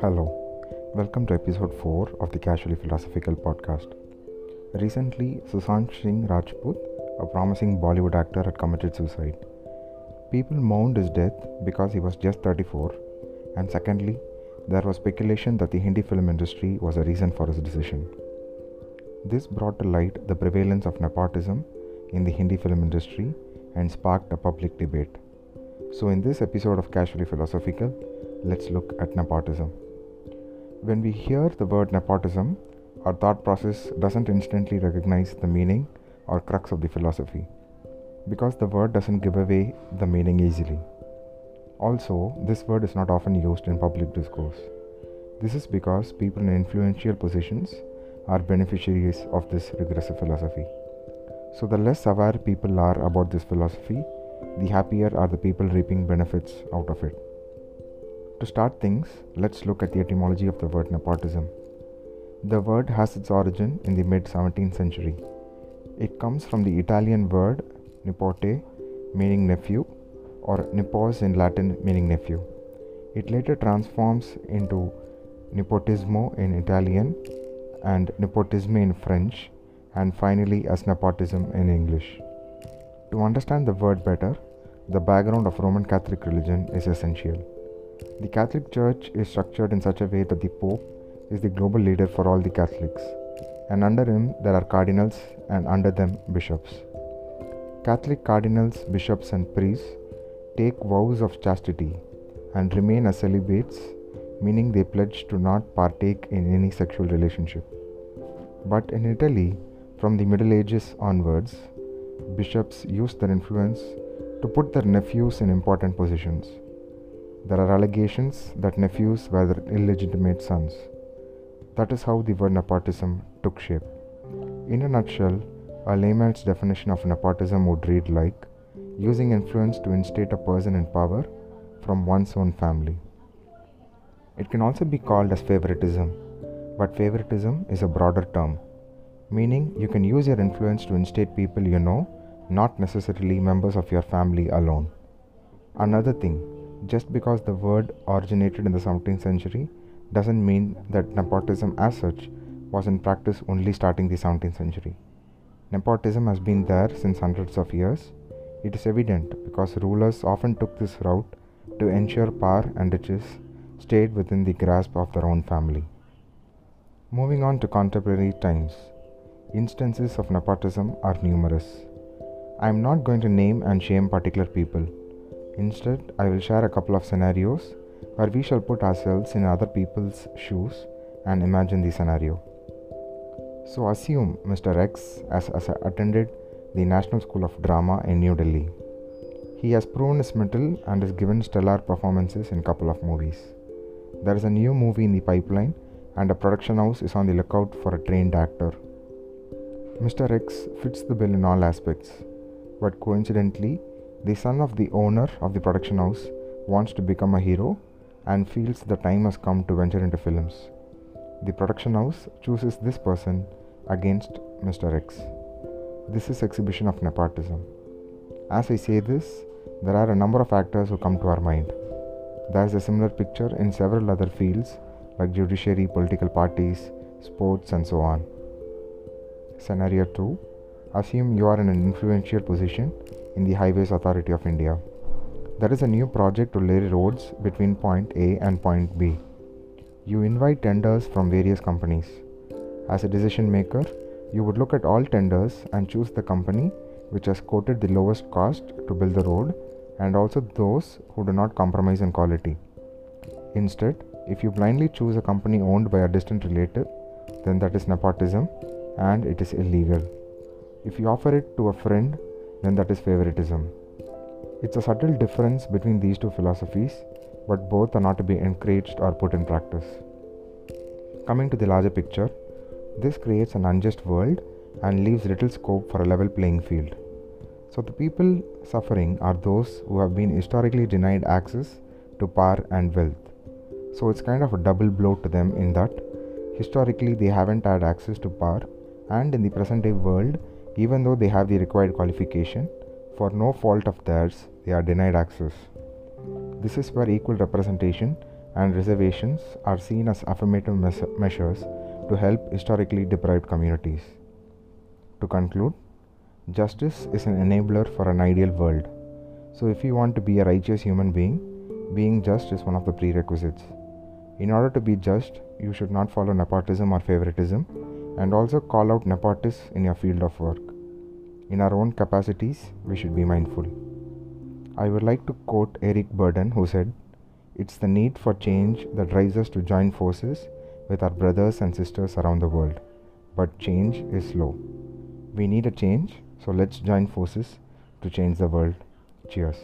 Hello, welcome to episode 4 of the Casually Philosophical podcast. Recently, Sushant Singh Rajput, a promising Bollywood actor, had committed suicide. People mourned his death because he was just 34, and secondly, there was speculation that the Hindi film industry was a reason for his decision. This brought to light the prevalence of nepotism in the Hindi film industry and sparked a public debate. So, in this episode of Casually Philosophical, let's look at nepotism. When we hear the word nepotism, our thought process doesn't instantly recognize the meaning or crux of the philosophy because the word doesn't give away the meaning easily. Also, this word is not often used in public discourse. This is because people in influential positions are beneficiaries of this regressive philosophy. So, the less aware people are about this philosophy, the happier are the people reaping benefits out of it. To start things, let's look at the etymology of the word nepotism. The word has its origin in the mid 17th century. It comes from the Italian word nipote, meaning nephew, or nepos in Latin, meaning nephew. It later transforms into nepotismo in Italian and nepotisme in French, and finally as nepotism in English. To understand the word better, the background of Roman Catholic religion is essential. The Catholic Church is structured in such a way that the Pope is the global leader for all the Catholics, and under him there are cardinals and under them bishops. Catholic cardinals, bishops, and priests take vows of chastity and remain as celibates, meaning they pledge to not partake in any sexual relationship. But in Italy, from the Middle Ages onwards, bishops used their influence to put their nephews in important positions. There are allegations that nephews were their illegitimate sons. That is how the word nepotism took shape. In a nutshell, a layman's definition of nepotism would read like using influence to instate a person in power from one's own family. It can also be called as favoritism, but favoritism is a broader term, meaning you can use your influence to instate people you know, not necessarily members of your family alone. Another thing, just because the word originated in the 17th century doesn't mean that nepotism as such was in practice only starting the 17th century. Nepotism has been there since hundreds of years. It is evident because rulers often took this route to ensure power and riches stayed within the grasp of their own family. Moving on to contemporary times, instances of nepotism are numerous. I am not going to name and shame particular people. Instead, I will share a couple of scenarios where we shall put ourselves in other people's shoes and imagine the scenario. So, assume Mr. X has, has attended the National School of Drama in New Delhi. He has proven his mettle and has given stellar performances in a couple of movies. There is a new movie in the pipeline, and a production house is on the lookout for a trained actor. Mr. X fits the bill in all aspects, but coincidentally, the son of the owner of the production house wants to become a hero and feels the time has come to venture into films. The production house chooses this person against Mr. X. This is exhibition of nepotism. As I say this, there are a number of actors who come to our mind. There is a similar picture in several other fields like judiciary, political parties, sports, and so on. Scenario 2 Assume you are in an influential position in the Highways Authority of India. There is a new project to lay roads between point A and point B. You invite tenders from various companies. As a decision maker, you would look at all tenders and choose the company which has quoted the lowest cost to build the road and also those who do not compromise on quality. Instead, if you blindly choose a company owned by a distant relative, then that is nepotism and it is illegal. If you offer it to a friend, then that is favoritism. It's a subtle difference between these two philosophies, but both are not to be encouraged or put in practice. Coming to the larger picture, this creates an unjust world and leaves little scope for a level playing field. So, the people suffering are those who have been historically denied access to power and wealth. So, it's kind of a double blow to them in that historically they haven't had access to power, and in the present day world, even though they have the required qualification, for no fault of theirs, they are denied access. This is where equal representation and reservations are seen as affirmative mes- measures to help historically deprived communities. To conclude, justice is an enabler for an ideal world. So, if you want to be a righteous human being, being just is one of the prerequisites. In order to be just, you should not follow nepotism or favoritism and also call out nepotists in your field of work. In our own capacities, we should be mindful. I would like to quote Eric Burden, who said, It's the need for change that drives us to join forces with our brothers and sisters around the world. But change is slow. We need a change, so let's join forces to change the world. Cheers.